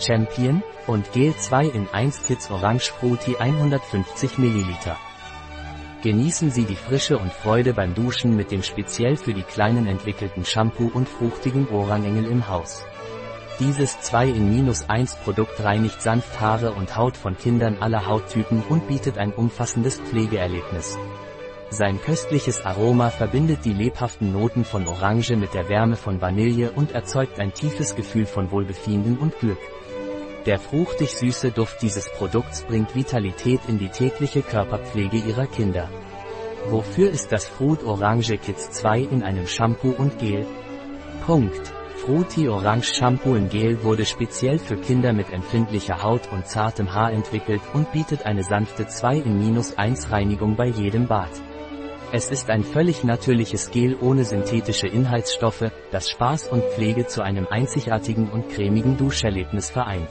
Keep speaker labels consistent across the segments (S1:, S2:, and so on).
S1: Champion und Gel 2 in 1 Kids Orange Fruity 150 ml. Genießen Sie die Frische und Freude beim Duschen mit dem speziell für die Kleinen entwickelten Shampoo und fruchtigen Orangengel im Haus. Dieses 2 in 1 Produkt reinigt sanft Haare und Haut von Kindern aller Hauttypen und bietet ein umfassendes Pflegeerlebnis. Sein köstliches Aroma verbindet die lebhaften Noten von Orange mit der Wärme von Vanille und erzeugt ein tiefes Gefühl von Wohlbefinden und Glück. Der fruchtig süße Duft dieses Produkts bringt Vitalität in die tägliche Körperpflege ihrer Kinder. Wofür ist das Fruit Orange Kids 2 in einem Shampoo und Gel? Punkt. Fruity Orange Shampoo in Gel wurde speziell für Kinder mit empfindlicher Haut und zartem Haar entwickelt und bietet eine sanfte 2 in 1 Reinigung bei jedem Bad. Es ist ein völlig natürliches Gel ohne synthetische Inhaltsstoffe, das Spaß und Pflege zu einem einzigartigen und cremigen Duscherlebnis vereint.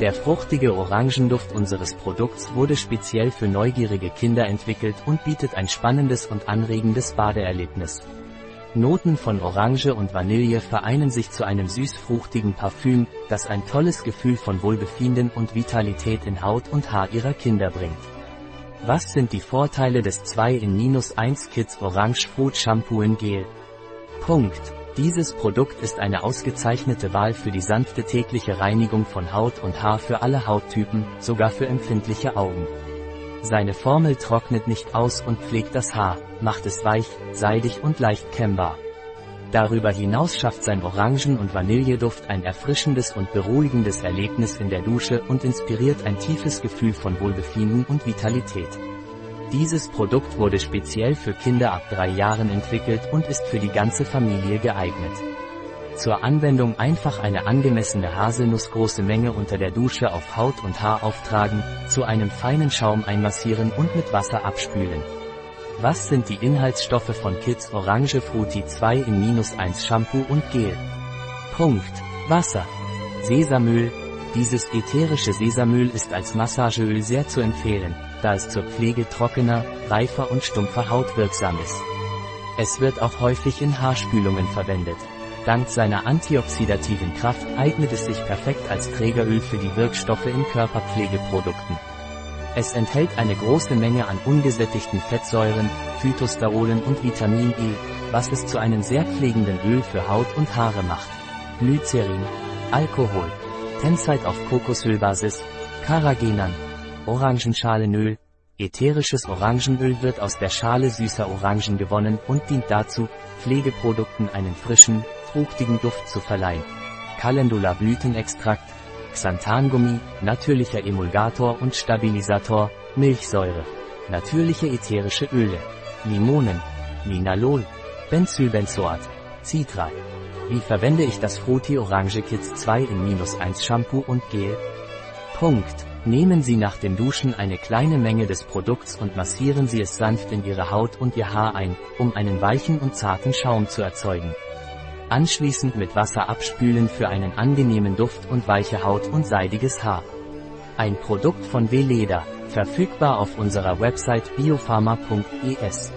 S1: Der fruchtige Orangenduft unseres Produkts wurde speziell für neugierige Kinder entwickelt und bietet ein spannendes und anregendes Badeerlebnis. Noten von Orange und Vanille vereinen sich zu einem süß-fruchtigen Parfüm, das ein tolles Gefühl von Wohlbefinden und Vitalität in Haut und Haar ihrer Kinder bringt. Was sind die Vorteile des 2 in 1 Kids Orange Fruit Shampoo in Gel? Punkt. Dieses Produkt ist eine ausgezeichnete Wahl für die sanfte tägliche Reinigung von Haut und Haar für alle Hauttypen, sogar für empfindliche Augen. Seine Formel trocknet nicht aus und pflegt das Haar, macht es weich, seidig und leicht kämmbar. Darüber hinaus schafft sein Orangen- und Vanilleduft ein erfrischendes und beruhigendes Erlebnis in der Dusche und inspiriert ein tiefes Gefühl von Wohlbefinden und Vitalität. Dieses Produkt wurde speziell für Kinder ab drei Jahren entwickelt und ist für die ganze Familie geeignet. Zur Anwendung einfach eine angemessene haselnussgroße Menge unter der Dusche auf Haut und Haar auftragen, zu einem feinen Schaum einmassieren und mit Wasser abspülen. Was sind die Inhaltsstoffe von Kids Orange Fruity 2 in minus 1 Shampoo und Gel? Punkt. Wasser. Sesamöl. Dieses ätherische Sesamöl ist als Massageöl sehr zu empfehlen, da es zur Pflege trockener, reifer und stumpfer Haut wirksam ist. Es wird auch häufig in Haarspülungen verwendet. Dank seiner antioxidativen Kraft eignet es sich perfekt als Trägeröl für die Wirkstoffe in Körperpflegeprodukten. Es enthält eine große Menge an ungesättigten Fettsäuren, Phytosterolen und Vitamin E, was es zu einem sehr pflegenden Öl für Haut und Haare macht. Glycerin, Alkohol, Tenzeit auf Kokosölbasis, Carrageenan, Orangenschalenöl, Ätherisches Orangenöl wird aus der Schale süßer Orangen gewonnen und dient dazu, Pflegeprodukten einen frischen, fruchtigen Duft zu verleihen. Calendula Blütenextrakt, Xanthangummi, natürlicher Emulgator und Stabilisator, Milchsäure, natürliche ätherische Öle, Limonen, Linalol, Benzylbenzoat, Citral. Wie verwende ich das Fruity Orange Kids 2 in minus 1 Shampoo und Gel? Punkt. Nehmen Sie nach dem Duschen eine kleine Menge des Produkts und massieren Sie es sanft in Ihre Haut und Ihr Haar ein, um einen weichen und zarten Schaum zu erzeugen. Anschließend mit Wasser abspülen für einen angenehmen Duft und weiche Haut und seidiges Haar. Ein Produkt von Veleda, verfügbar auf unserer Website biopharma.es.